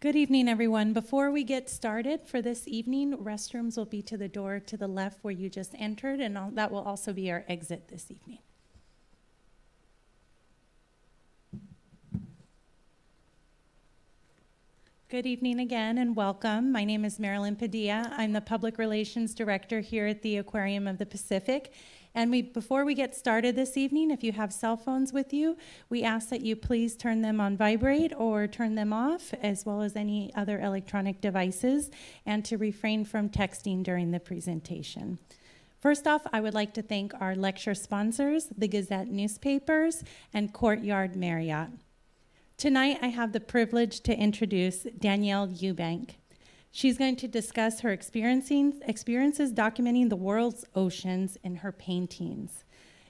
Good evening, everyone. Before we get started for this evening, restrooms will be to the door to the left where you just entered, and all- that will also be our exit this evening. Good evening again and welcome. My name is Marilyn Padilla. I'm the Public Relations Director here at the Aquarium of the Pacific. And we, before we get started this evening, if you have cell phones with you, we ask that you please turn them on vibrate or turn them off, as well as any other electronic devices, and to refrain from texting during the presentation. First off, I would like to thank our lecture sponsors, the Gazette newspapers and Courtyard Marriott. Tonight, I have the privilege to introduce Danielle Eubank. She's going to discuss her experiences documenting the world's oceans in her paintings.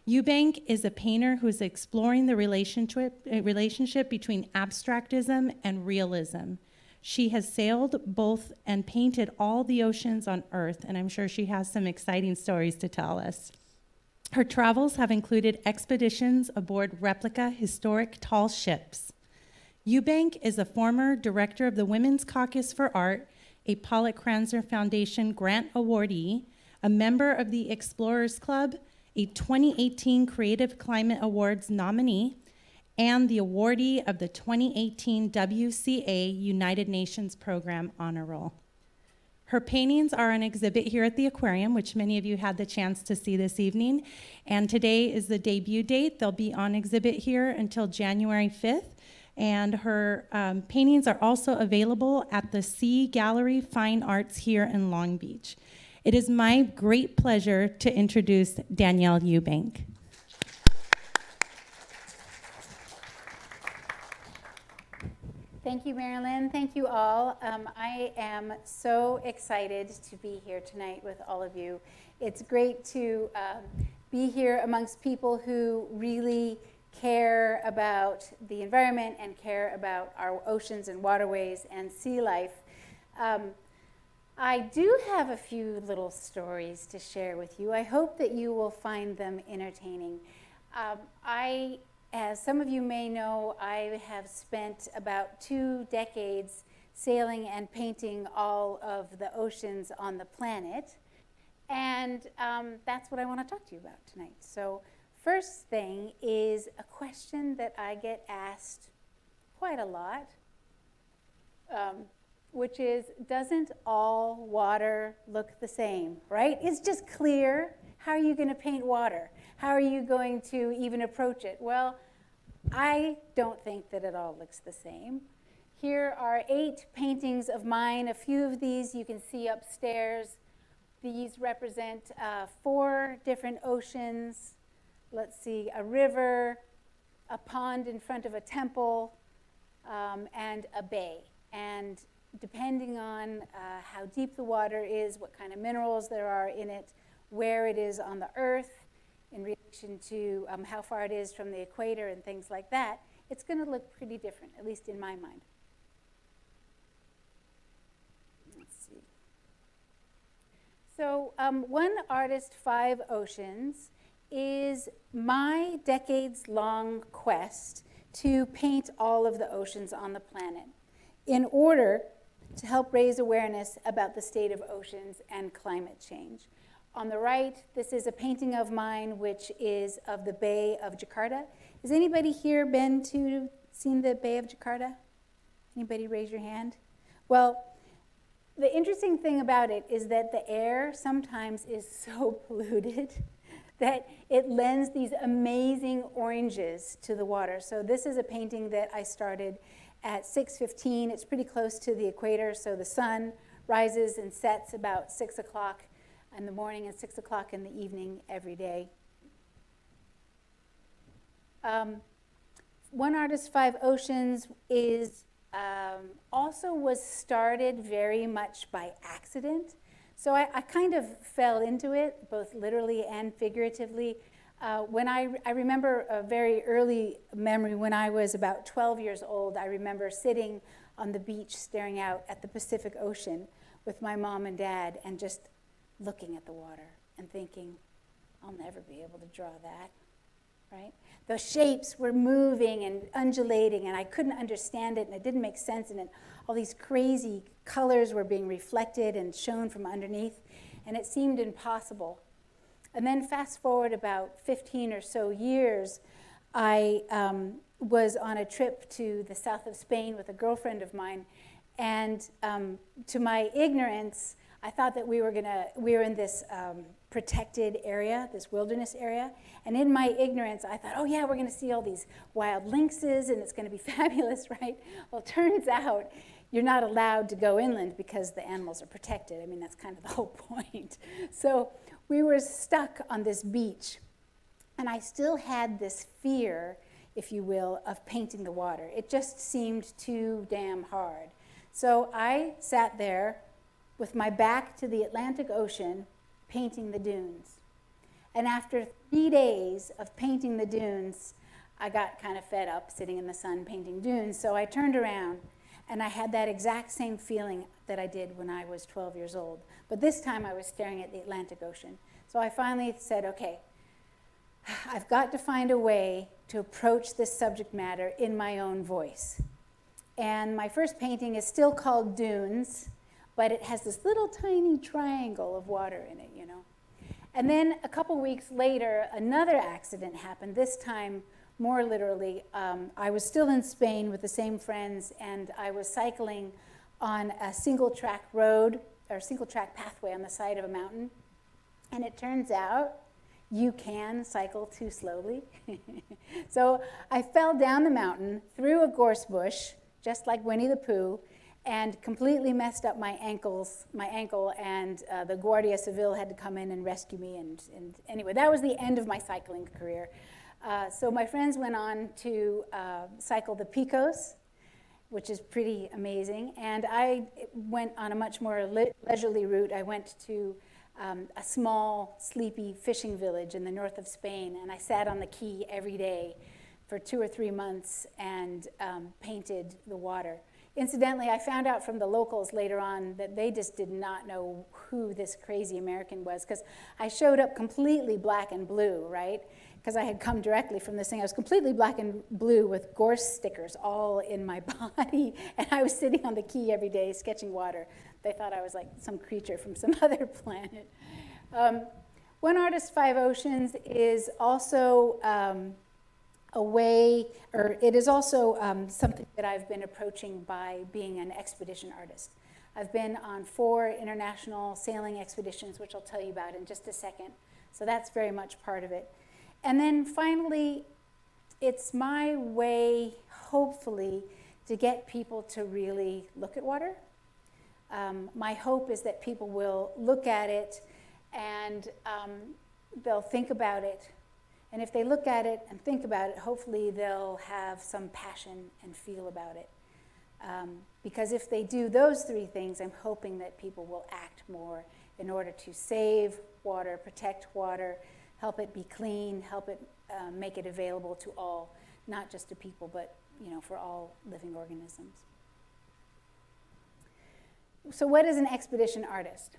Eubank is a painter who's exploring the relationship, uh, relationship between abstractism and realism. She has sailed both and painted all the oceans on Earth, and I'm sure she has some exciting stories to tell us. Her travels have included expeditions aboard replica historic tall ships Eubank is a former director of the Women's Caucus for Art, a Pollock Krasner Foundation grant awardee, a member of the Explorers Club, a 2018 Creative Climate Awards nominee, and the awardee of the 2018 WCA United Nations Program Honor Roll. Her paintings are on exhibit here at the aquarium, which many of you had the chance to see this evening. And today is the debut date. They'll be on exhibit here until January 5th and her um, paintings are also available at the Sea Gallery Fine Arts here in Long Beach. It is my great pleasure to introduce Danielle Eubank. Thank you, Marilyn. Thank you all. Um, I am so excited to be here tonight with all of you. It's great to um, be here amongst people who really care about the environment and care about our oceans and waterways and sea life. Um, I do have a few little stories to share with you. I hope that you will find them entertaining. Um, I, as some of you may know, I have spent about two decades sailing and painting all of the oceans on the planet. And um, that's what I want to talk to you about tonight. So First thing is a question that I get asked quite a lot, um, which is Doesn't all water look the same, right? It's just clear. How are you going to paint water? How are you going to even approach it? Well, I don't think that it all looks the same. Here are eight paintings of mine. A few of these you can see upstairs. These represent uh, four different oceans let's see, a river, a pond in front of a temple, um, and a bay. And depending on uh, how deep the water is, what kind of minerals there are in it, where it is on the earth, in relation to um, how far it is from the equator and things like that, it's going to look pretty different, at least in my mind. Let's see. So, um, one artist, five oceans, is my decades long quest to paint all of the oceans on the planet in order to help raise awareness about the state of oceans and climate change. On the right, this is a painting of mine, which is of the Bay of Jakarta. Has anybody here been to, seen the Bay of Jakarta? Anybody raise your hand? Well, the interesting thing about it is that the air sometimes is so polluted that it lends these amazing oranges to the water. So this is a painting that I started at 6.15. It's pretty close to the equator, so the sun rises and sets about 6 o'clock in the morning and 6 o'clock in the evening every day. Um, One Artist, Five Oceans is um, also was started very much by accident. So I, I, kind of fell into it, both literally and figuratively. Uh, when I, I remember a very early memory when I was about 12 years old, I remember sitting on the beach staring out at the Pacific Ocean with my mom and dad and just looking at the water and thinking, I'll never be able to draw that. Right? The shapes were moving and undulating, and I couldn't understand it, and it didn't make sense, and it, all these crazy colors were being reflected and shown from underneath, and it seemed impossible. And then fast forward about 15 or so years, I um, was on a trip to the south of Spain with a girlfriend of mine, and um, to my ignorance, I thought that we were gonna we were in this um, protected area, this wilderness area, and in my ignorance, I thought, oh yeah, we're gonna see all these wild lynxes, and it's gonna be fabulous, right? Well, turns out you're not allowed to go inland because the animals are protected. I mean, that's kind of the whole point. So we were stuck on this beach, and I still had this fear, if you will, of painting the water. It just seemed too damn hard. So I sat there with my back to the Atlantic Ocean painting the dunes. And after three days of painting the dunes, I got kind of fed up sitting in the sun painting dunes. So I turned around and I had that exact same feeling that I did when I was 12 years old. But this time I was staring at the Atlantic Ocean. So I finally said, okay, I've got to find a way to approach this subject matter in my own voice. And my first painting is still called Dunes, but it has this little tiny triangle of water in it, you know. And then a couple weeks later, another accident happened, this time more literally, um, I was still in Spain with the same friends, and I was cycling on a single track road or single track pathway on the side of a mountain. And it turns out you can cycle too slowly. so I fell down the mountain through a gorse bush, just like Winnie the Pooh, and completely messed up my ankles, my ankle, and uh, the Guardia Civil had to come in and rescue me. And, and anyway, that was the end of my cycling career. Uh, so my friends went on to uh, cycle the Picos, which is pretty amazing. And I went on a much more le- leisurely route. I went to um, a small, sleepy fishing village in the north of Spain, and I sat on the quay every day for two or three months and um, painted the water. Incidentally, I found out from the locals later on that they just did not know who this crazy American was because I showed up completely black and blue, right? because I had come directly from this thing. I was completely black and blue with gorse stickers all in my body, and I was sitting on the quay every day sketching water. They thought I was like some creature from some other planet. Um, One Artist, Five Oceans is also um, a way, or it is also um, something that I've been approaching by being an expedition artist. I've been on four international sailing expeditions, which I'll tell you about in just a second. So that's very much part of it. And then finally, it's my way, hopefully, to get people to really look at water. Um, my hope is that people will look at it and um, they'll think about it. And if they look at it and think about it, hopefully they'll have some passion and feel about it. Um, because if they do those three things, I'm hoping that people will act more in order to save water, protect water, help it be clean, help it uh, make it available to all, not just to people, but you know, for all living organisms. So, what is an expedition artist?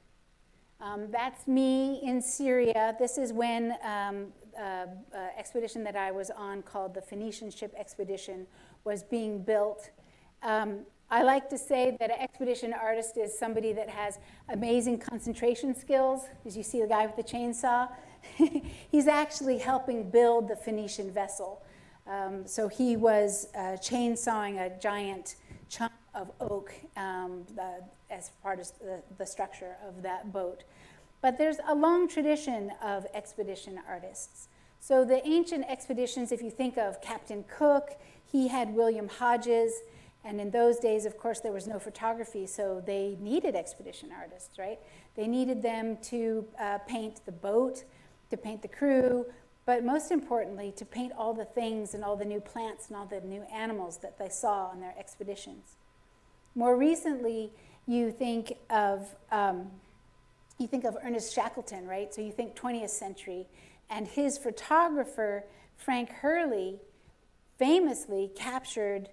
Um, that's me in Syria. This is when um, uh, uh, expedition that I was on called the Phoenician Ship Expedition was being built. Um, I like to say that an expedition artist is somebody that has amazing concentration skills. As you see the guy with the chainsaw, he's actually helping build the Phoenician vessel. Um, so he was uh, chainsawing a giant chunk of oak um, the, as part of the, the structure of that boat. But there's a long tradition of expedition artists. So the ancient expeditions, if you think of Captain Cook, he had William Hodges. And in those days, of course, there was no photography, so they needed expedition artists, right? They needed them to uh, paint the boat, to paint the crew, but most importantly, to paint all the things and all the new plants and all the new animals that they saw on their expeditions. More recently, you think of um, you think of Ernest Shackleton, right? So you think 20th century, and his photographer Frank Hurley famously captured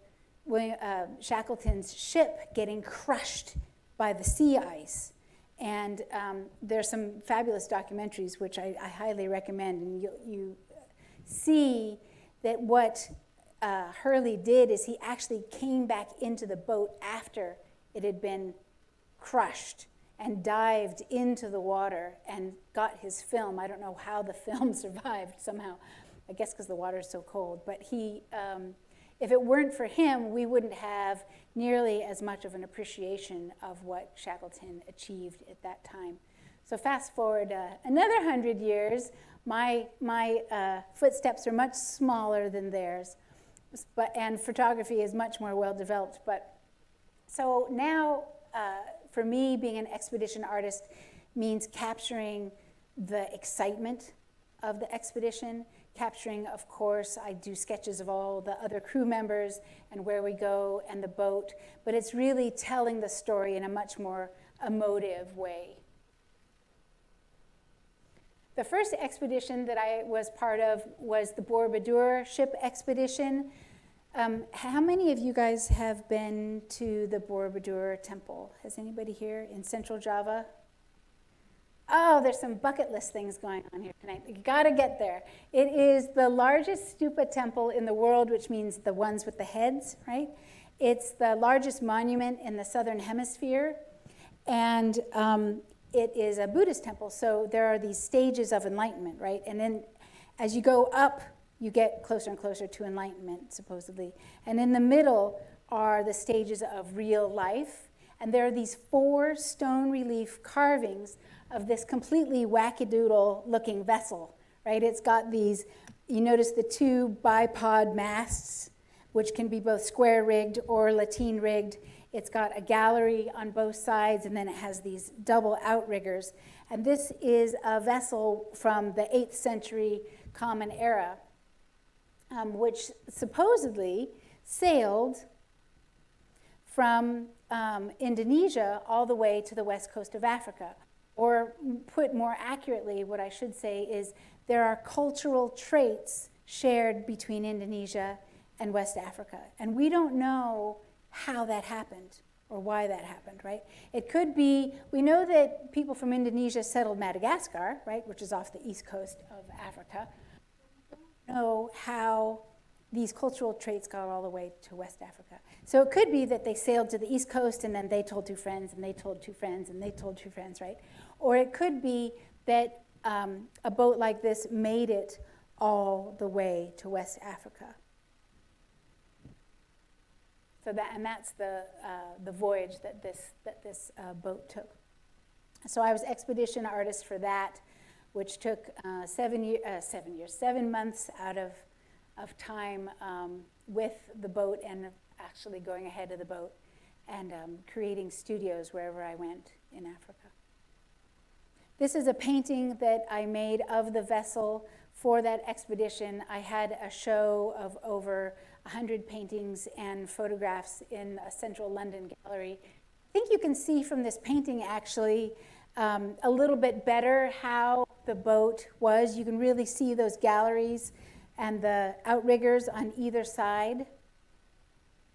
uh, Shackleton's ship getting crushed by the sea ice. And um, there's some fabulous documentaries which I, I highly recommend, and you, you see that what uh, Hurley did is he actually came back into the boat after it had been crushed and dived into the water and got his film. I don't know how the film survived somehow. I guess because the water is so cold. But he, um, if it weren't for him, we wouldn't have nearly as much of an appreciation of what Shackleton achieved at that time. So fast forward uh, another hundred years, my, my uh, footsteps are much smaller than theirs, but, and photography is much more well developed. But so now, uh, for me, being an expedition artist means capturing the excitement of the expedition, capturing, of course, I do sketches of all the other crew members and where we go and the boat, but it's really telling the story in a much more emotive way. The first expedition that I was part of was the Borobudur ship expedition. Um, how many of you guys have been to the Borobudur temple? Has anybody here in Central Java? Oh, there's some bucket list things going on here tonight. You gotta get there. It is the largest stupa temple in the world, which means the ones with the heads, right? It's the largest monument in the southern hemisphere. And um, it is a Buddhist temple, so there are these stages of enlightenment, right? And then as you go up, you get closer and closer to enlightenment, supposedly. And in the middle are the stages of real life. And there are these four stone relief carvings of this completely wackadoodle looking vessel, right? It's got these, you notice the two bipod masts, which can be both square rigged or lateen rigged. It's got a gallery on both sides, and then it has these double outriggers. And this is a vessel from the 8th century Common Era, um, which supposedly sailed from um, Indonesia all the way to the west coast of Africa. Or, put more accurately, what I should say is there are cultural traits shared between Indonesia and West Africa. And we don't know how that happened or why that happened, right? It could be, we know that people from Indonesia settled Madagascar, right, which is off the east coast of Africa. We don't know how these cultural traits got all the way to West Africa. So it could be that they sailed to the east coast and then they told two friends and they told two friends and they told two friends, right? Or it could be that um, a boat like this made it all the way to West Africa. So that, and that's the, uh, the voyage that this, that this uh, boat took. So I was expedition artist for that, which took uh, seven, year, uh, seven years, seven months out of, of time um, with the boat and actually going ahead of the boat and um, creating studios wherever I went in Africa. This is a painting that I made of the vessel for that expedition. I had a show of over 100 paintings and photographs in a central London gallery. I think you can see from this painting actually um, a little bit better how the boat was. You can really see those galleries and the outriggers on either side.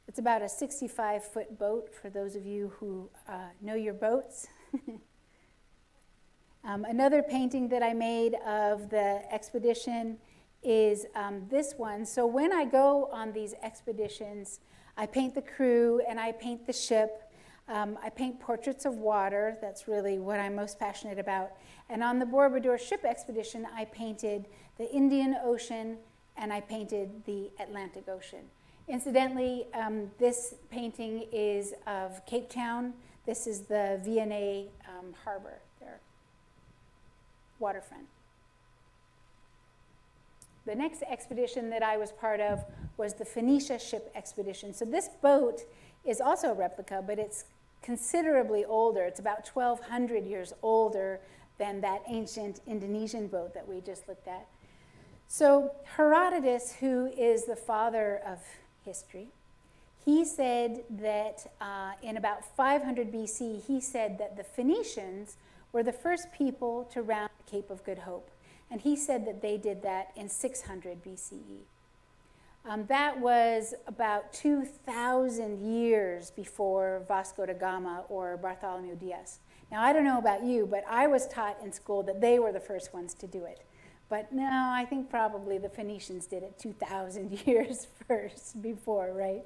It's about a 65 foot boat for those of you who uh, know your boats. um, another painting that I made of the expedition is um, this one. So when I go on these expeditions, I paint the crew and I paint the ship. Um, I paint portraits of water. That's really what I'm most passionate about. And on the Borobudur ship expedition, I painted the Indian Ocean and I painted the Atlantic Ocean. Incidentally, um, this painting is of Cape Town. This is the V&A um, harbor there, waterfront. The next expedition that I was part of was the Phoenicia ship expedition. So this boat is also a replica, but it's considerably older. It's about 1,200 years older than that ancient Indonesian boat that we just looked at. So Herodotus, who is the father of history, he said that uh, in about 500 BC, he said that the Phoenicians were the first people to round the Cape of Good Hope. And he said that they did that in 600 BCE. Um, that was about 2,000 years before Vasco da Gama or Bartholomew Diaz. Now, I don't know about you, but I was taught in school that they were the first ones to do it. But no, I think probably the Phoenicians did it 2,000 years first before, right?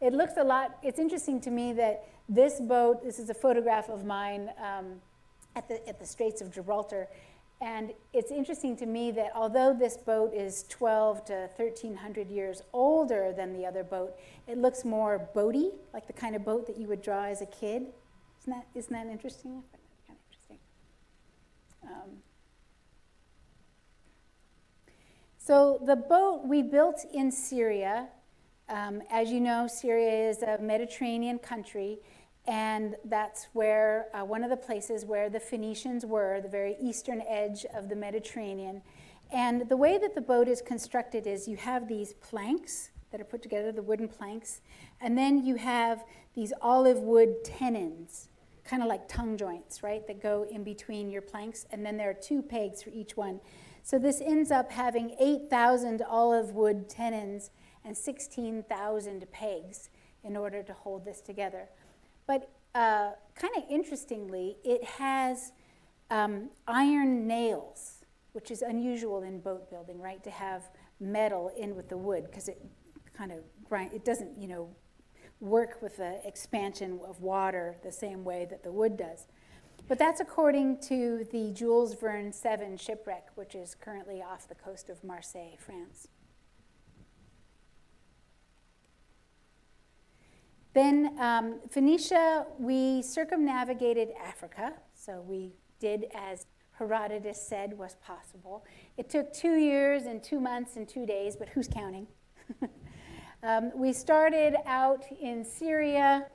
It looks a lot, it's interesting to me that this boat, this is a photograph of mine um, at, the, at the Straits of Gibraltar, and it's interesting to me that although this boat is 12 to 1300 years older than the other boat, it looks more boaty, like the kind of boat that you would draw as a kid. Isn't that, isn't that interesting? Kind of interesting. Um, so the boat we built in Syria, um, as you know, Syria is a Mediterranean country, and that's where uh, one of the places where the Phoenicians were, the very eastern edge of the Mediterranean. And the way that the boat is constructed is you have these planks that are put together, the wooden planks, and then you have these olive wood tenons, kind of like tongue joints, right, that go in between your planks, and then there are two pegs for each one. So this ends up having 8,000 olive wood tenons and 16,000 pegs in order to hold this together. But uh, kind of interestingly, it has um, iron nails, which is unusual in boat building, right? To have metal in with the wood because it kind of grind. It doesn't, you know, work with the expansion of water the same way that the wood does. But that's according to the Jules Verne 7 shipwreck, which is currently off the coast of Marseille, France. Then um, Phoenicia, we circumnavigated Africa, so we did as Herodotus said was possible. It took two years and two months and two days, but who's counting? um, we started out in Syria.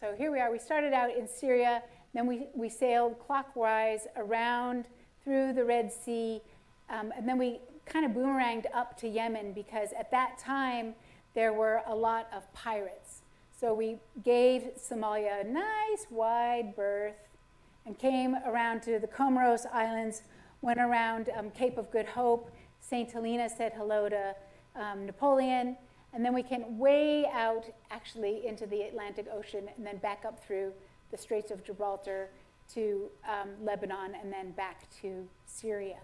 So here we are. We started out in Syria, then we, we sailed clockwise around through the Red Sea, um, and then we kind of boomeranged up to Yemen because at that time, there were a lot of pirates. So we gave Somalia a nice wide berth and came around to the Comoros Islands, went around um, Cape of Good Hope. St. Helena said hello to um, Napoleon. And then we came way out, actually, into the Atlantic Ocean and then back up through the Straits of Gibraltar to um, Lebanon and then back to Syria.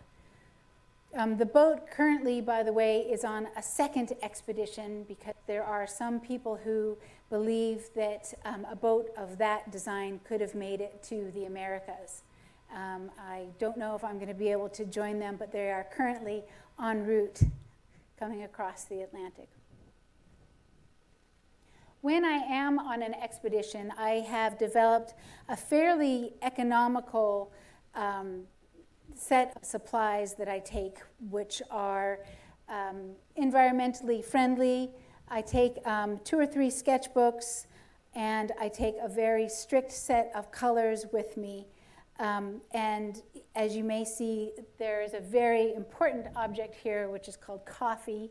Um, the boat currently, by the way, is on a second expedition because there are some people who believe that um, a boat of that design could have made it to the Americas. Um, I don't know if I'm going to be able to join them, but they are currently en route coming across the Atlantic. When I am on an expedition, I have developed a fairly economical um, set of supplies that I take, which are um, environmentally friendly. I take um, two or three sketchbooks, and I take a very strict set of colors with me. Um, and as you may see, there is a very important object here, which is called coffee.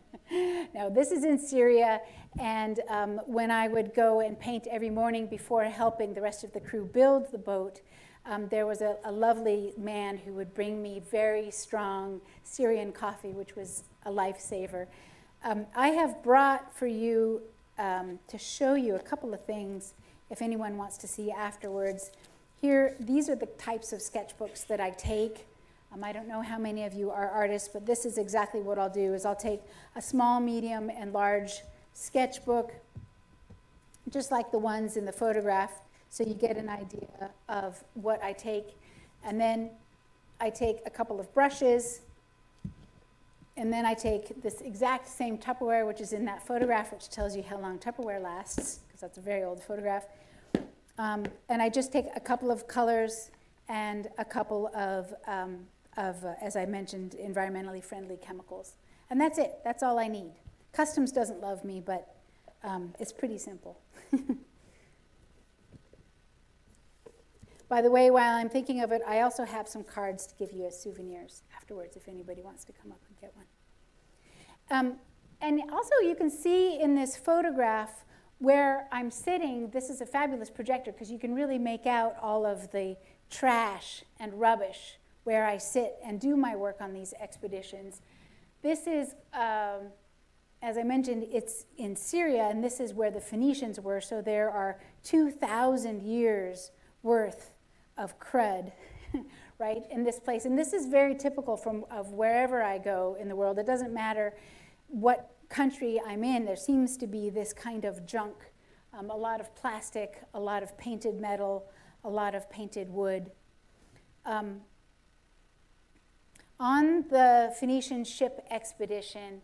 now, this is in Syria, and um, when I would go and paint every morning before helping the rest of the crew build the boat, um, there was a, a, lovely man who would bring me very strong Syrian coffee, which was a lifesaver. Um, I have brought for you um, to show you a couple of things if anyone wants to see afterwards. Here, these are the types of sketchbooks that I take. Um, I don't know how many of you are artists, but this is exactly what I'll do is I'll take a small, medium, and large sketchbook, just like the ones in the photograph, so you get an idea of what I take. And then I take a couple of brushes, and then I take this exact same Tupperware, which is in that photograph, which tells you how long Tupperware lasts, because that's a very old photograph. Um, and I just take a couple of colors and a couple of, um, of uh, as I mentioned, environmentally friendly chemicals. And that's it. That's all I need. Customs doesn't love me, but um, it's pretty simple. By the way, while I'm thinking of it, I also have some cards to give you as souvenirs afterwards if anybody wants to come up and get one. Um, and also, you can see in this photograph where I'm sitting, this is a fabulous projector because you can really make out all of the trash and rubbish where I sit and do my work on these expeditions. This is, um, as I mentioned, it's in Syria, and this is where the Phoenicians were, so there are 2,000 years worth of crud right, in this place. And this is very typical from of wherever I go in the world. It doesn't matter what country I'm in, there seems to be this kind of junk, um, a lot of plastic, a lot of painted metal, a lot of painted wood. Um, on the Phoenician ship expedition,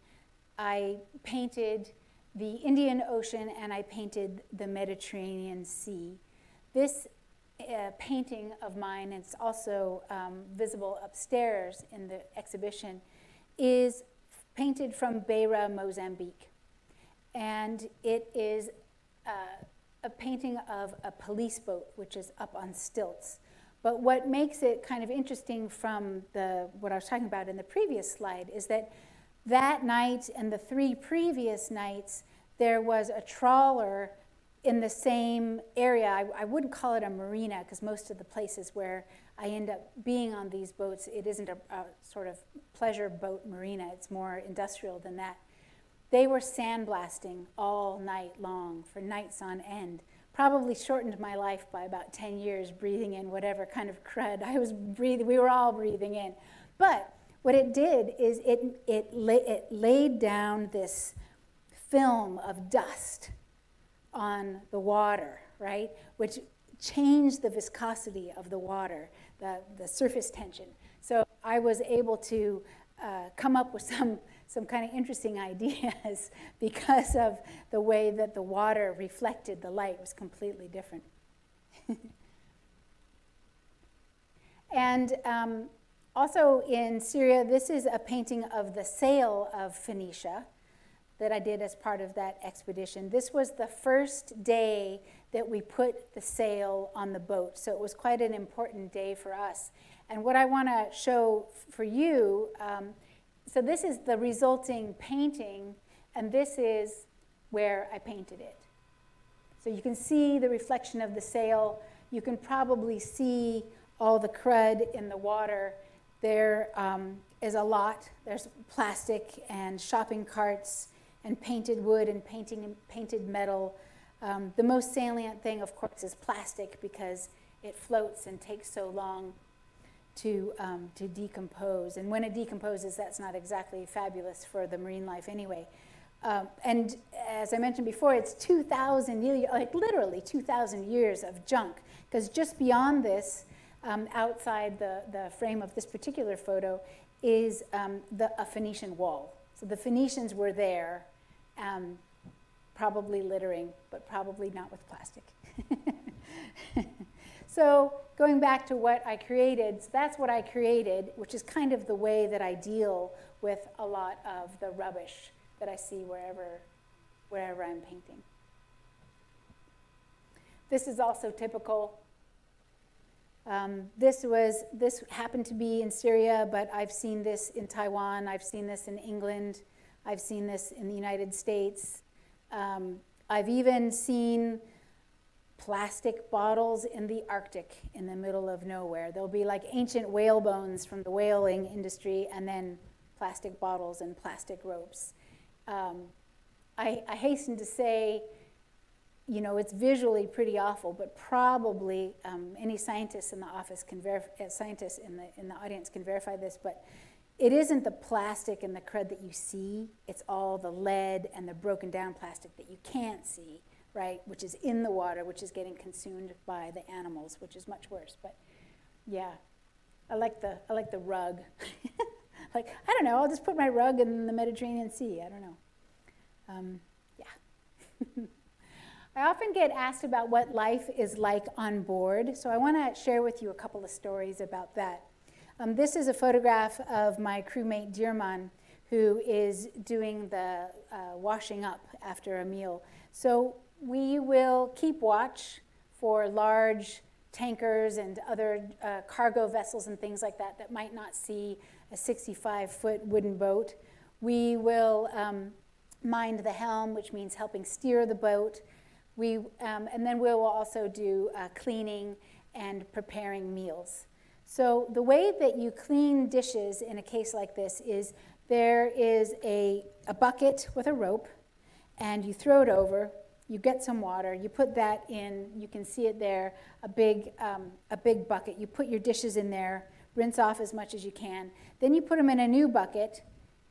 I painted the Indian Ocean and I painted the Mediterranean Sea. This uh, painting of mine, and it's also um, visible upstairs in the exhibition, is painted from Beira, Mozambique. And it is uh, a painting of a police boat, which is up on stilts. But what makes it kind of interesting from the, what I was talking about in the previous slide is that that night and the three previous nights, there was a trawler in the same area. I, I wouldn't call it a marina because most of the places where I end up being on these boats, it isn't a, a, sort of pleasure boat marina, it's more industrial than that. They were sandblasting all night long for nights on end. Probably shortened my life by about 10 years breathing in whatever kind of crud I was breathing, we were all breathing in. But what it did is it, it, it laid down this film of dust on the water, right? Which changed the viscosity of the water, the, the surface tension. So I was able to uh, come up with some, some kind of interesting ideas because of the way that the water reflected the light was completely different. and um, also in Syria, this is a painting of the sail of Phoenicia that I did as part of that expedition. This was the first day that we put the sail on the boat, so it was quite an important day for us. And what I want to show for you, um, so this is the resulting painting, and this is where I painted it. So you can see the reflection of the sail. You can probably see all the crud in the water. There um, is a lot. There's plastic and shopping carts and painted wood and painting, painted metal. Um, the most salient thing, of course, is plastic because it floats and takes so long to, um, to decompose. And when it decomposes, that's not exactly fabulous for the marine life anyway. Um, and as I mentioned before, it's 2,000 years, like literally 2,000 years of junk. Because just beyond this, um, outside the, the frame of this particular photo, is um, the, a Phoenician wall. So the Phoenicians were there um, probably littering, but probably not with plastic. so going back to what I created, so that's what I created, which is kind of the way that I deal with a lot of the rubbish that I see wherever, wherever I'm painting. This is also typical. Um, this was this happened to be in Syria, but I've seen this in Taiwan. I've seen this in England. I've seen this in the United States. Um, I've even seen plastic bottles in the Arctic in the middle of nowhere. There'll be like ancient whale bones from the whaling industry and then plastic bottles and plastic ropes. Um, I, I, hasten to say, you know, it's visually pretty awful, but probably um, any scientists in the office can verify, uh, scientists in the, in the audience can verify this, but it isn't the plastic and the crud that you see, it's all the lead and the broken down plastic that you can't see, right? Which is in the water, which is getting consumed by the animals, which is much worse. But yeah, I like the, I like the rug. like, I don't know, I'll just put my rug in the Mediterranean Sea. I don't know. Um, yeah. I often get asked about what life is like on board, so I want to share with you a couple of stories about that. Um, this is a photograph of my crewmate Dirman, who is doing the uh, washing up after a meal. So we will keep watch for large tankers and other uh, cargo vessels and things like that that might not see a 65 foot wooden boat. We will um, mind the helm, which means helping steer the boat. We, um, and then we will also do uh, cleaning and preparing meals. So the way that you clean dishes in a case like this is there is a, a bucket with a rope, and you throw it over, you get some water, you put that in, you can see it there, a big, um, a big bucket. You put your dishes in there, rinse off as much as you can. Then you put them in a new bucket,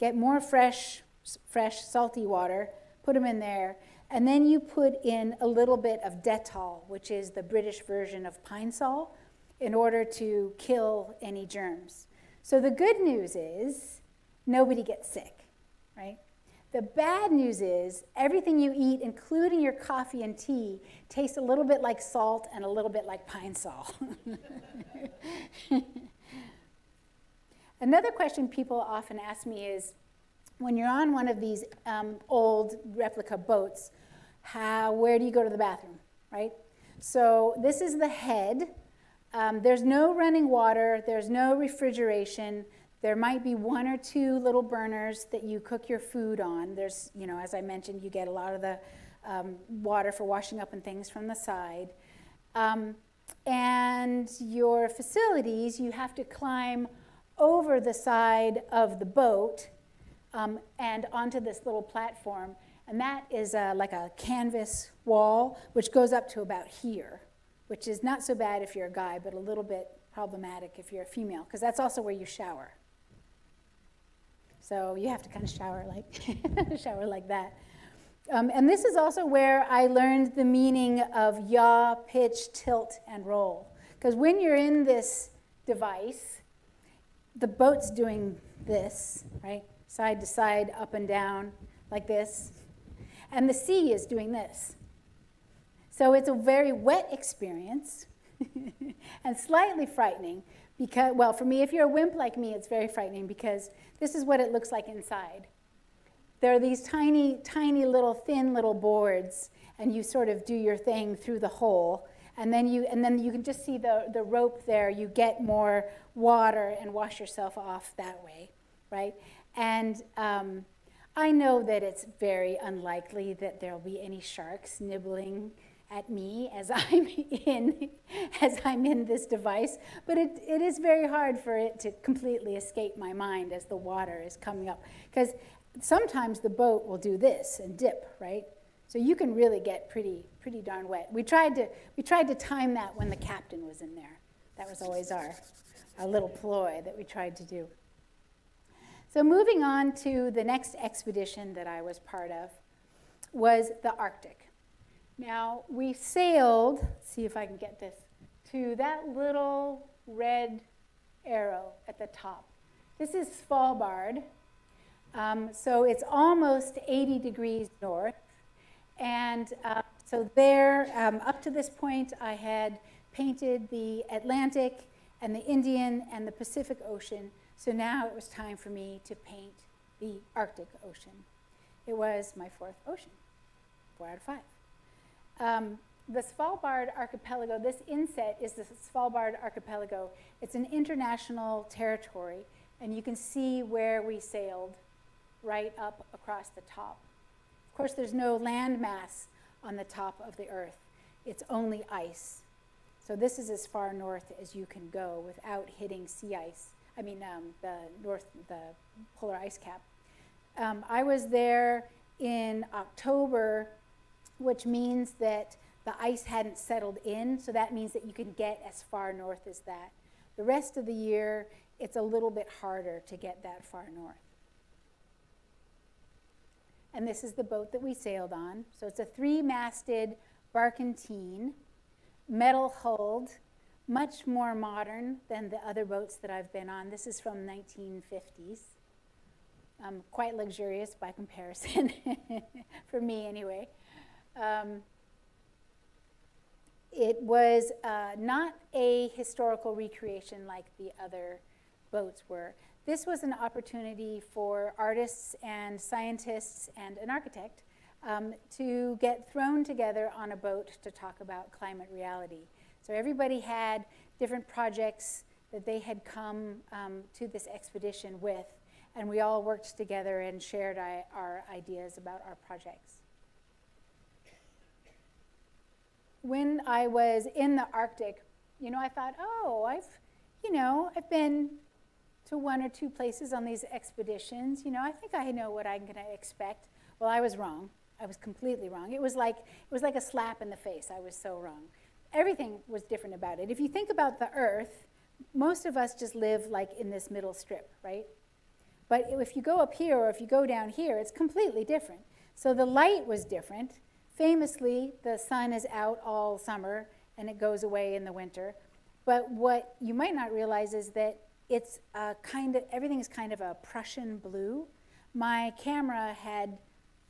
get more fresh, fresh salty water, put them in there, and then you put in a little bit of Dettol, which is the British version of Pine Sol, in order to kill any germs. So the good news is nobody gets sick, right? The bad news is everything you eat, including your coffee and tea, tastes a little bit like salt and a little bit like pine sol. Another question people often ask me is when you're on one of these um, old replica boats, how, where do you go to the bathroom, right? So this is the head. Um, there's no running water, there's no refrigeration. There might be one or two little burners that you cook your food on. There's, you know, as I mentioned, you get a lot of the um, water for washing up and things from the side. Um, and your facilities, you have to climb over the side of the boat um, and onto this little platform. And that is uh, like a canvas wall, which goes up to about here, which is not so bad if you're a guy, but a little bit problematic if you're a female, because that's also where you shower. So you have to kind of shower like, shower like that. Um, and this is also where I learned the meaning of yaw, pitch, tilt, and roll. Because when you're in this device, the boat's doing this, right? Side to side, up and down, like this. And the sea is doing this. So it's a very wet experience and slightly frightening because, well, for me, if you're a wimp like me, it's very frightening because this is what it looks like inside. There are these tiny, tiny little thin little boards, and you sort of do your thing through the hole. And then you, and then you can just see the, the rope there. You get more water and wash yourself off that way, right? And um, I know that it's very unlikely that there'll be any sharks nibbling at me as I'm in as I'm in this device, but it, it is very hard for it to completely escape my mind as the water is coming up. Because sometimes the boat will do this and dip, right? So you can really get pretty pretty darn wet. We tried to we tried to time that when the captain was in there. That was always our our little ploy that we tried to do. So moving on to the next expedition that I was part of was the Arctic. Now, we sailed, see if I can get this, to that little red arrow at the top. This is Svalbard. Um, so it's almost 80 degrees north. And uh, so there, um, up to this point, I had painted the Atlantic and the Indian and the Pacific Ocean. So now it was time for me to paint the Arctic Ocean. It was my fourth ocean, four out of five. Um, the Svalbard archipelago, this inset is the Svalbard archipelago. It's an international territory, and you can see where we sailed right up across the top. Of course, there's no land mass on the top of the Earth. It's only ice. So this is as far north as you can go without hitting sea ice. I mean, um, the north, the polar ice cap. Um, I was there in October which means that the ice hadn't settled in, so that means that you can get as far north as that. The rest of the year, it's a little bit harder to get that far north. And this is the boat that we sailed on. So it's a three masted barkentine, metal hulled, much more modern than the other boats that I've been on. This is from 1950s. Um, quite luxurious by comparison, for me anyway. Um, it was uh, not a historical recreation like the other boats were. This was an opportunity for artists and scientists and an architect um, to get thrown together on a boat to talk about climate reality. So everybody had different projects that they had come um, to this expedition with, and we all worked together and shared our ideas about our projects. When I was in the Arctic, you know, I thought, oh, I've, you know, I've been to one or two places on these expeditions. You know, I think I know what I'm going to expect. Well, I was wrong. I was completely wrong. It was like it was like a slap in the face. I was so wrong. Everything was different about it. If you think about the Earth, most of us just live like in this middle strip, right? But if you go up here or if you go down here, it's completely different. So the light was different. Famously, the sun is out all summer and it goes away in the winter. But what you might not realize is that it's a kind of everything is kind of a Prussian blue. My camera had,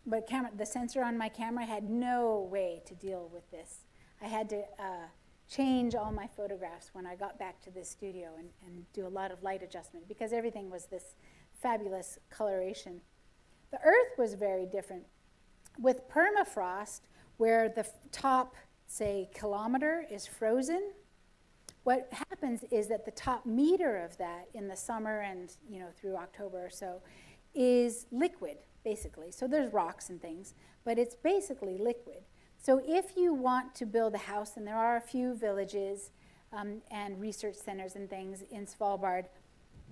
but camera, the sensor on my camera had no way to deal with this. I had to uh, change all my photographs when I got back to the studio and, and do a lot of light adjustment because everything was this fabulous coloration. The Earth was very different. With permafrost, where the top, say, kilometer is frozen, what happens is that the top meter of that in the summer and you know through October or so is liquid, basically. So there's rocks and things, but it's basically liquid. So if you want to build a house, and there are a few villages um, and research centers and things in Svalbard,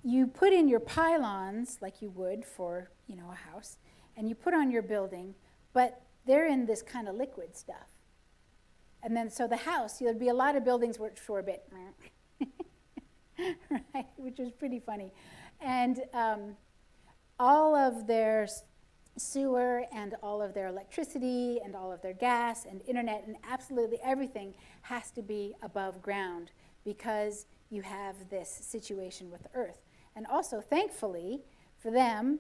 you put in your pylons like you would for you know a house, and you put on your building, but they're in this kind of liquid stuff. And then so the house, there'd be a lot of buildings which were a bit, right, which was pretty funny, and um, all of their sewer and all of their electricity and all of their gas and internet and absolutely everything has to be above ground because you have this situation with the earth. And also, thankfully, for them,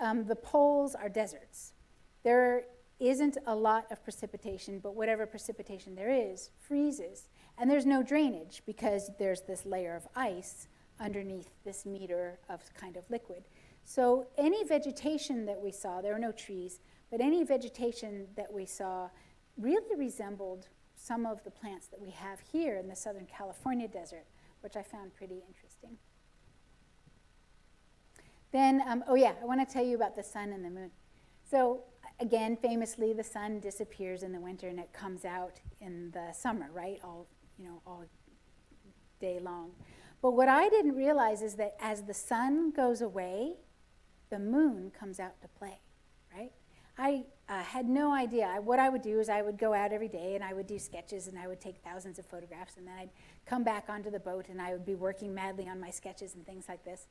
um, the poles are deserts. There isn't a lot of precipitation, but whatever precipitation there is freezes. And there's no drainage because there's this layer of ice underneath this meter of kind of liquid. So any vegetation that we saw, there were no trees, but any vegetation that we saw really resembled some of the plants that we have here in the Southern California desert, which I found pretty interesting. Then, um, oh yeah, I want to tell you about the sun and the moon. So again, famously, the sun disappears in the winter and it comes out in the summer, right? All, you know, all day long. But what I didn't realize is that as the sun goes away, the moon comes out to play, right? I uh, had no idea. What I would do is I would go out every day and I would do sketches and I would take thousands of photographs and then I'd come back onto the boat and I would be working madly on my sketches and things like this.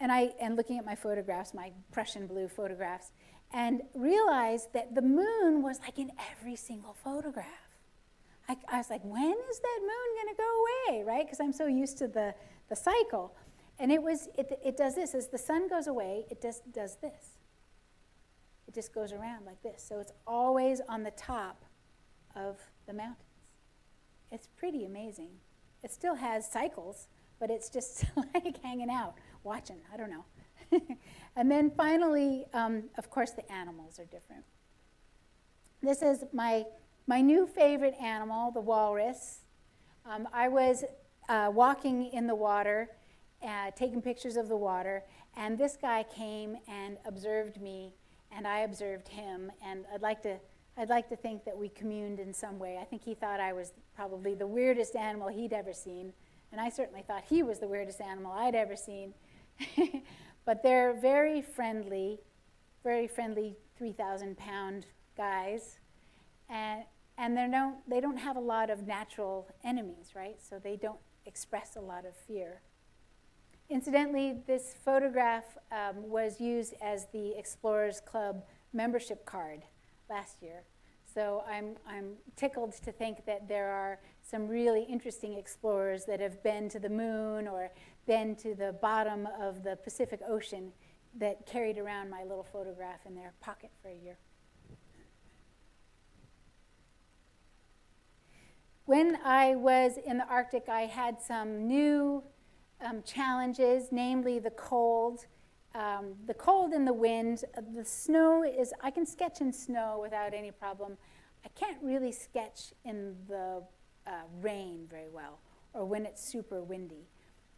And I and looking at my photographs, my Prussian blue photographs, and realized that the moon was like in every single photograph. I, I was like, when is that moon going to go away, right? Because I'm so used to the, the cycle. And it was it, it does this as the sun goes away, it just does this. It just goes around like this. So it's always on the top of the mountains. It's pretty amazing. It still has cycles, but it's just like hanging out, watching. I don't know. and then finally, um, of course, the animals are different. This is my, my new favorite animal, the walrus. Um, I was uh, walking in the water uh, taking pictures of the water, and this guy came and observed me, and I observed him, and I'd like to. I'd like to think that we communed in some way. I think he thought I was probably the weirdest animal he'd ever seen, and I certainly thought he was the weirdest animal I'd ever seen. but they're very friendly, very friendly 3,000 pound guys. And, and they don't, they don't have a lot of natural enemies, right? So they don't express a lot of fear. Incidentally, this photograph um, was used as the Explorers Club membership card last year. So I'm, I'm tickled to think that there are some really interesting explorers that have been to the moon or been to the bottom of the Pacific Ocean that carried around my little photograph in their pocket for a year. When I was in the Arctic, I had some new um, challenges, namely the cold. Um, the cold and the wind. Uh, the snow is, I can sketch in snow without any problem. I can't really sketch in the uh, rain very well or when it's super windy.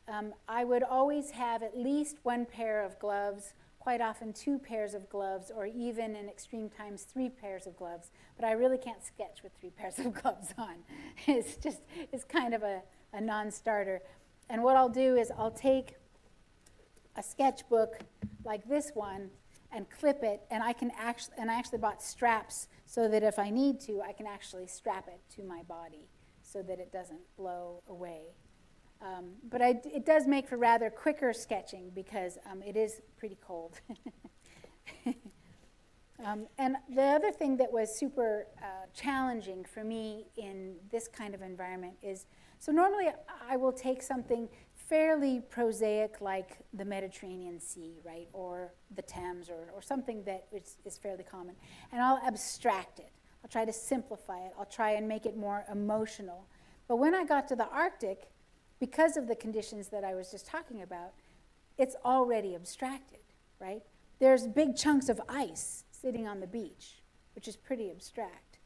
Um, I would always have at least one pair of gloves, quite often two pairs of gloves, or even in extreme times three pairs of gloves. But I really can't sketch with three pairs of gloves on. it's just, it's kind of a, a non starter. And what I'll do is I'll take a sketchbook like this one and clip it, and I can actually, and I actually bought straps so that if I need to, I can actually strap it to my body so that it doesn't blow away. Um, but I, it does make for rather quicker sketching because um, it is pretty cold. um, and the other thing that was super uh, challenging for me in this kind of environment is, so normally I will take something fairly prosaic like the Mediterranean Sea, right, or the Thames, or, or something that is, is fairly common, and I'll abstract it. I'll try to simplify it. I'll try and make it more emotional. But when I got to the Arctic, because of the conditions that I was just talking about, it's already abstracted, right? There's big chunks of ice sitting on the beach, which is pretty abstract.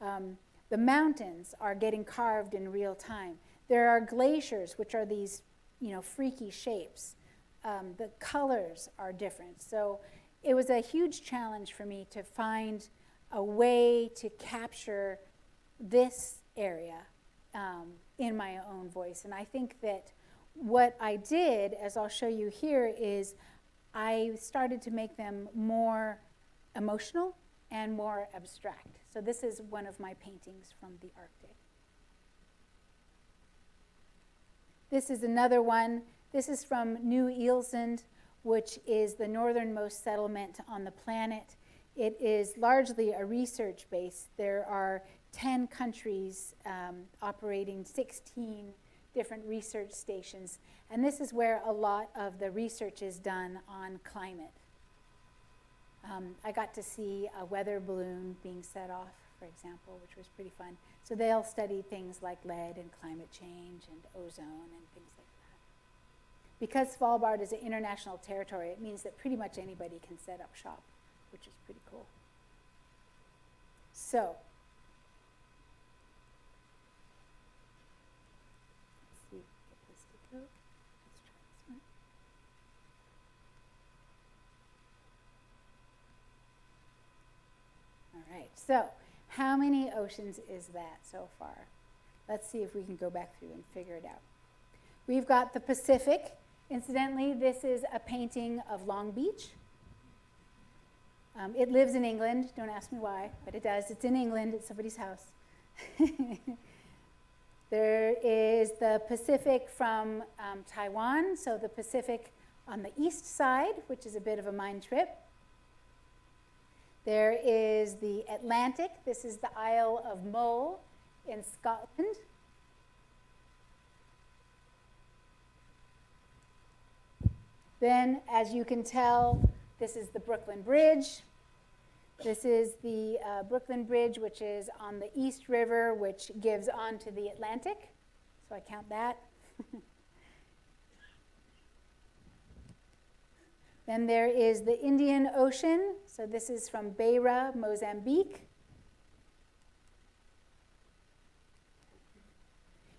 Um, the mountains are getting carved in real time. There are glaciers, which are these, you know, freaky shapes. Um, the colors are different. So it was a huge challenge for me to find a way to capture this area um, in my own voice. And I think that what I did, as I'll show you here, is I started to make them more emotional and more abstract. So this is one of my paintings from the Arctic. This is another one. This is from Ny-Ålesund, which is the northernmost settlement on the planet. It is largely a research base. There are 10 countries um, operating 16 different research stations. And this is where a lot of the research is done on climate. Um, I got to see a weather balloon being set off, for example, which was pretty fun. So they'll study things like lead and climate change and ozone and things like that. Because Svalbard is an international territory, it means that pretty much anybody can set up shop, which is pretty cool. So, right, so how many oceans is that so far? Let's see if we can go back through and figure it out. We've got the Pacific. Incidentally, this is a painting of Long Beach. Um, it lives in England. Don't ask me why, but it does. It's in England. It's somebody's house. there is the Pacific from um, Taiwan, so the Pacific on the east side, which is a bit of a mind trip. There is the Atlantic. This is the Isle of Mull in Scotland. Then, as you can tell, this is the Brooklyn Bridge. This is the uh, Brooklyn Bridge, which is on the East River, which gives onto the Atlantic. So I count that. Then there is the Indian Ocean. So this is from Beira, Mozambique.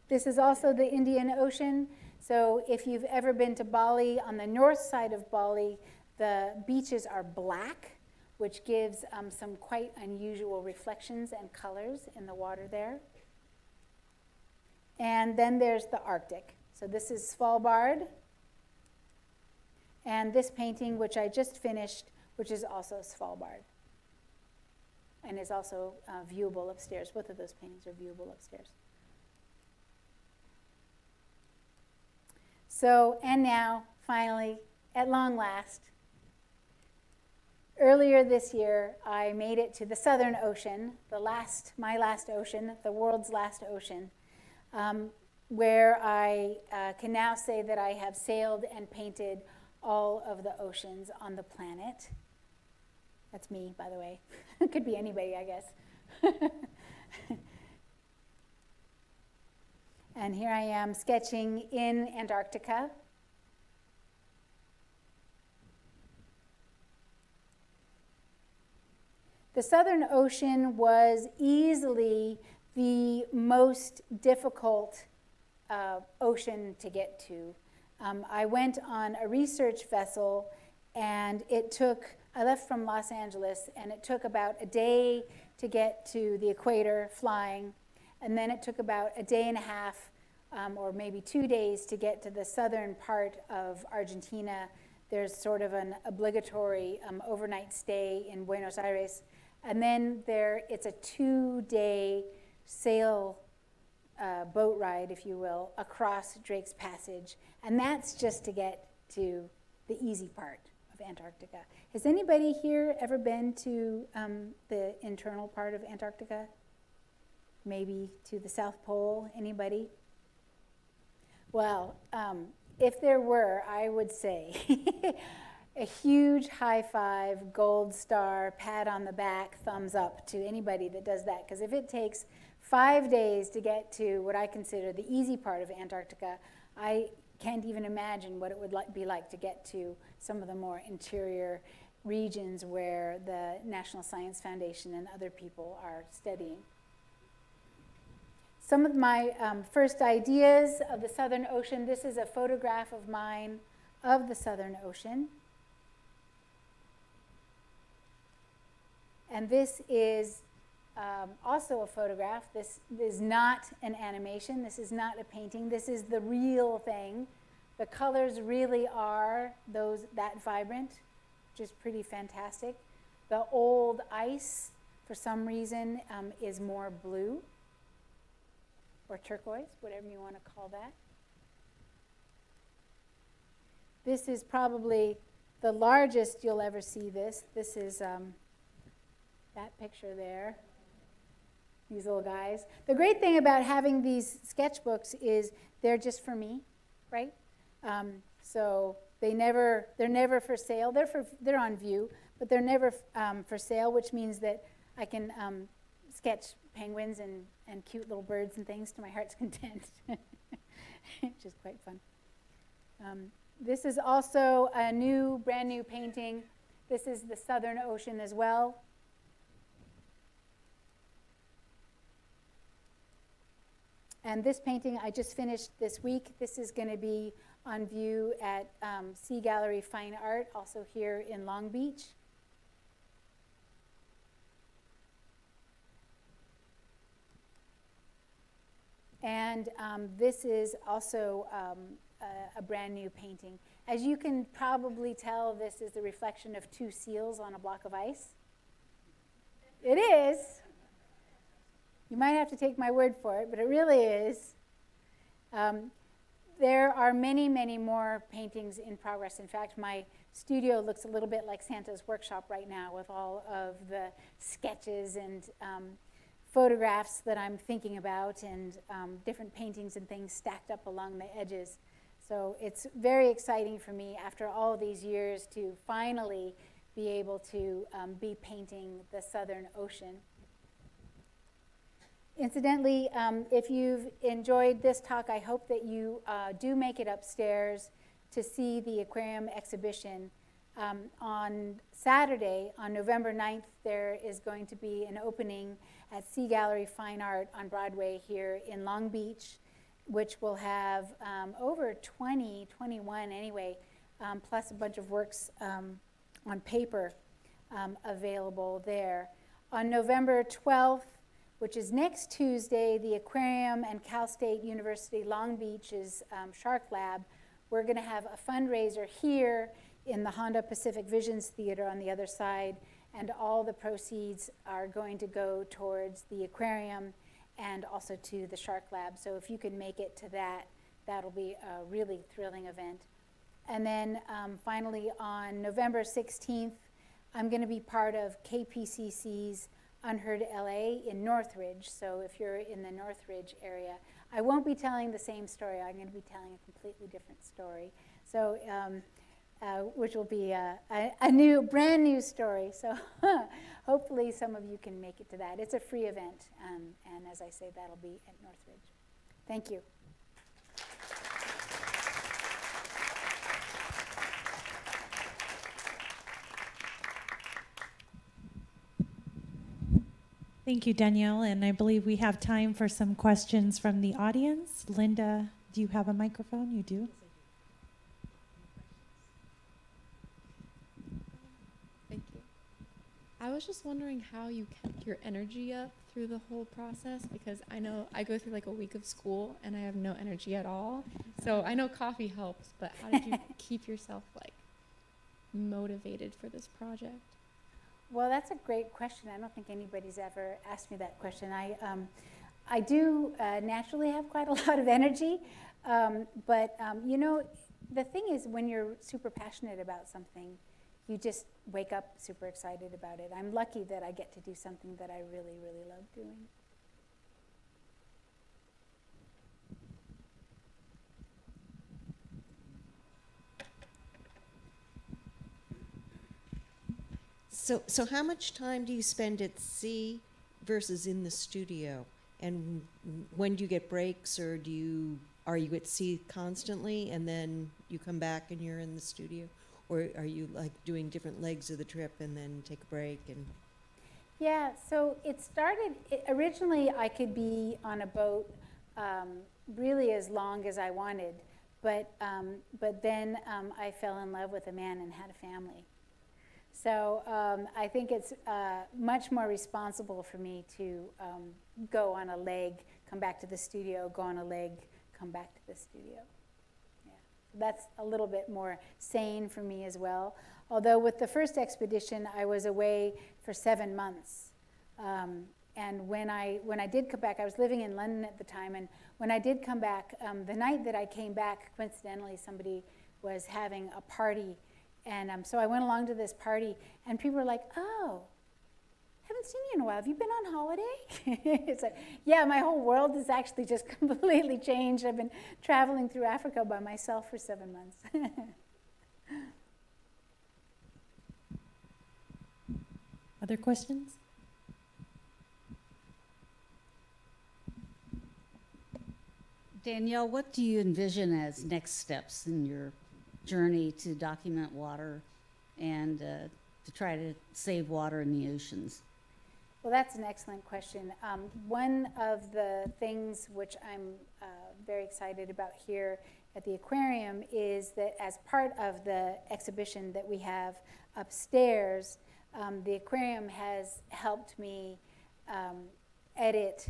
This is also the Indian Ocean. So if you've ever been to Bali, on the north side of Bali, the beaches are black, which gives um, some quite unusual reflections and colors in the water there. And then there's the Arctic. So this is Svalbard. And this painting, which I just finished, which is also Svalbard and is also uh, viewable upstairs. Both of those paintings are viewable upstairs. So, and now, finally, at long last, earlier this year, I made it to the Southern Ocean, the last, my last ocean, the world's last ocean, um, where I uh, can now say that I have sailed and painted all of the oceans on the planet. That's me, by the way. could be anybody, I guess. and here I am sketching in Antarctica. The Southern Ocean was easily the most difficult uh, ocean to get to um, I went on a research vessel and it took, I left from Los Angeles and it took about a day to get to the equator flying. And then it took about a day and a half um, or maybe two days to get to the southern part of Argentina. There's sort of an obligatory um, overnight stay in Buenos Aires. And then there, it's a two day sail uh, boat ride, if you will, across Drake's Passage. And that's just to get to the easy part of Antarctica. Has anybody here ever been to um, the internal part of Antarctica? Maybe to the South Pole? Anybody? Well, um, if there were, I would say a huge high five, gold star, pat on the back, thumbs up to anybody that does that. Because if it takes five days to get to what I consider the easy part of Antarctica, I can't even imagine what it would like, be like to get to some of the more interior regions where the National Science Foundation and other people are studying. Some of my um, first ideas of the Southern Ocean, this is a photograph of mine of the Southern Ocean. And this is um, also a photograph. This is not an animation. This is not a painting. This is the real thing. The colors really are those that vibrant, which is pretty fantastic. The old ice, for some reason, um, is more blue or turquoise, whatever you want to call that. This is probably the largest you'll ever see this. This is um, that picture there these little guys. The great thing about having these sketchbooks is they're just for me, right? Um, so they never, they're never for sale. They're, for, they're on view, but they're never um, for sale, which means that I can um, sketch penguins and, and cute little birds and things to my heart's content, which is quite fun. Um, this is also a new, brand new painting. This is the Southern Ocean as well. And this painting I just finished this week. This is going to be on view at um, Sea Gallery Fine Art, also here in Long Beach. And um, this is also um, a, a, brand new painting. As you can probably tell, this is the reflection of two seals on a block of ice. It is. You might have to take my word for it, but it really is. Um, there are many, many more paintings in progress. In fact, my studio looks a little bit like Santa's workshop right now with all of the sketches and um, photographs that I'm thinking about and um, different paintings and things stacked up along the edges. So it's very exciting for me after all these years to finally be able to um, be painting the Southern Ocean. Incidentally, um, if you've enjoyed this talk, I hope that you uh, do make it upstairs to see the aquarium exhibition. Um, on Saturday, on November 9th, there is going to be an opening at Sea Gallery Fine Art on Broadway here in Long Beach, which will have um, over 20, 21 anyway, um, plus a bunch of works um, on paper um, available there. On November 12th, which is next Tuesday, the aquarium and Cal State University Long Beach's um, Shark Lab. We're going to have a fundraiser here in the Honda Pacific Visions Theater on the other side, and all the proceeds are going to go towards the aquarium and also to the Shark Lab. So if you can make it to that, that'll be a really thrilling event. And then um, finally, on November 16th, I'm going to be part of KPCC's Unheard LA in Northridge. So if you're in the Northridge area, I won't be telling the same story. I'm going to be telling a completely different story. So, um, uh, which will be a, a, a, new, brand new story. So hopefully some of you can make it to that. It's a free event, um, and as I say, that'll be at Northridge. Thank you. Thank you, Danielle. And I believe we have time for some questions from the audience. Linda, do you have a microphone? You do? Thank you. I was just wondering how you kept your energy up through the whole process because I know I go through like a week of school and I have no energy at all. So I know coffee helps, but how did you keep yourself like motivated for this project? Well, that's a great question. I don't think anybody's ever asked me that question. I, um, I do uh, naturally have quite a lot of energy, um, but um, you know, the thing is, when you're super passionate about something, you just wake up super excited about it. I'm lucky that I get to do something that I really, really love doing. So, so how much time do you spend at sea versus in the studio? And when do you get breaks, or do you are you at sea constantly, and then you come back and you're in the studio, or are you like doing different legs of the trip and then take a break and? Yeah, so it started, it, originally I could be on a boat um, really as long as I wanted, but, um, but then um, I fell in love with a man and had a family. So um, I think it's uh, much more responsible for me to um, go on a leg, come back to the studio, go on a leg, come back to the studio. Yeah. That's a little bit more sane for me as well. Although with the first expedition, I was away for seven months. Um, and when I, when I did come back, I was living in London at the time, and when I did come back, um, the night that I came back, coincidentally, somebody was having a party. And um, so I went along to this party, and people were like, oh, haven't seen you in a while. Have you been on holiday? it's like, yeah, my whole world has actually just completely changed. I've been traveling through Africa by myself for seven months. Other questions? Danielle, what do you envision as next steps in your journey to document water and uh, to try to save water in the oceans? Well, that's an excellent question. Um, one of the things which I'm uh, very excited about here at the aquarium is that as part of the exhibition that we have upstairs, um, the aquarium has helped me um, edit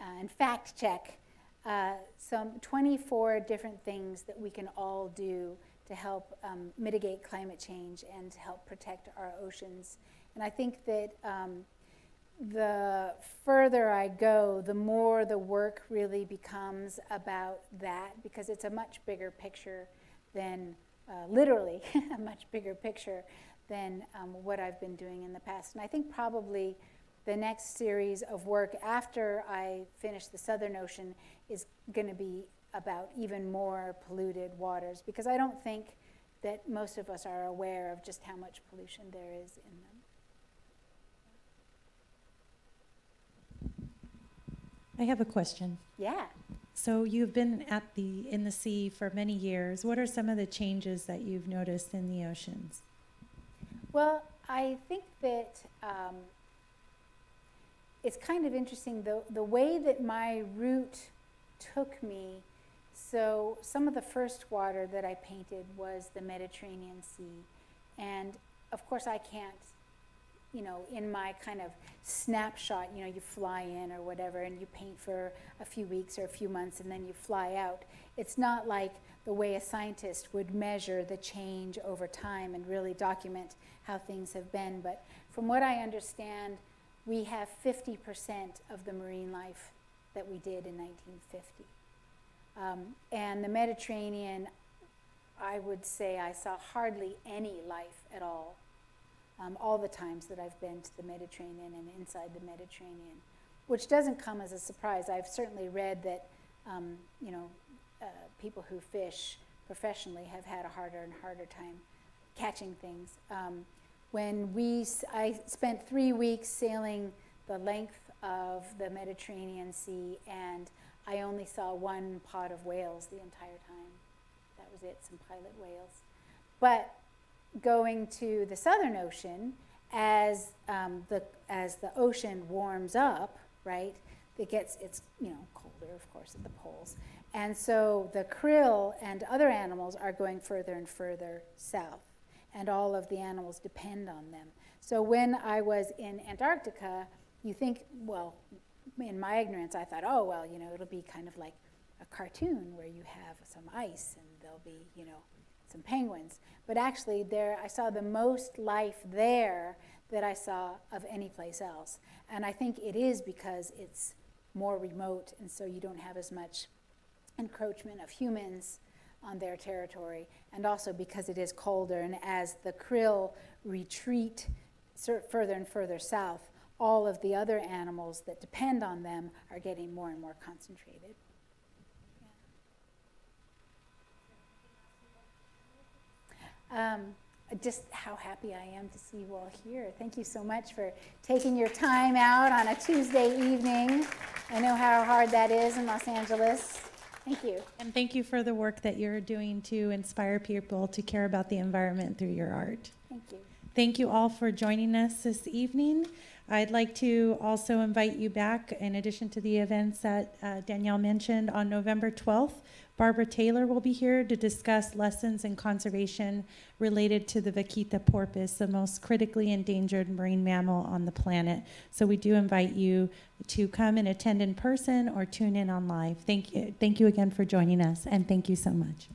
uh, and fact check uh, some 24 different things that we can all do to help um, mitigate climate change and to help protect our oceans. And I think that um, the further I go, the more the work really becomes about that because it's a much bigger picture than, uh, literally, a much bigger picture than um, what I've been doing in the past. And I think probably the next series of work after I finish the Southern Ocean is going to be about even more polluted waters because I don't think that most of us are aware of just how much pollution there is in them. I have a question. Yeah. So you've been at the in the sea for many years. What are some of the changes that you've noticed in the oceans? Well, I think that um, it's kind of interesting the the way that my route took me. So some of the first water that I painted was the Mediterranean Sea, and of course I can't you know, in my kind of snapshot, you know, you fly in or whatever and you paint for a few weeks or a few months and then you fly out. It's not like the way a scientist would measure the change over time and really document how things have been. But from what I understand, we have 50% of the marine life that we did in 1950. Um, and the Mediterranean, I would say I saw hardly any life at all um, all the times that I've been to the Mediterranean and inside the Mediterranean, which doesn't come as a surprise. I've certainly read that, um, you know, uh, people who fish professionally have had a harder and harder time catching things. Um, when we, I spent three weeks sailing the length of the Mediterranean Sea, and I only saw one pod of whales the entire time. That was it, some pilot whales. But going to the Southern Ocean, as um, the as the ocean warms up, right, it gets it's you know colder, of course, at the poles, and so the krill and other animals are going further and further south, and all of the animals depend on them. So when I was in Antarctica, you think, well, in my ignorance, I thought, oh well, you know, it'll be kind of like a cartoon where you have some ice and there'll be, you know, some penguins. But actually, there I saw the most life there that I saw of any place else. And I think it is because it's more remote, and so you don't have as much encroachment of humans on their territory, and also because it is colder, and as the krill retreat further and further south, all of the other animals that depend on them are getting more and more concentrated. Um, just how happy I am to see you all here. Thank you so much for taking your time out on a Tuesday evening. I know how hard that is in Los Angeles. Thank you. And thank you for the work that you're doing to inspire people to care about the environment through your art. Thank you. Thank you all for joining us this evening. I'd like to also invite you back, in addition to the events that uh, Danielle mentioned, on November 12th. Barbara Taylor will be here to discuss lessons in conservation related to the vaquita porpoise, the most critically endangered marine mammal on the planet. So we do invite you to come and attend in person or tune in on live. Thank you, thank you again for joining us, and thank you so much.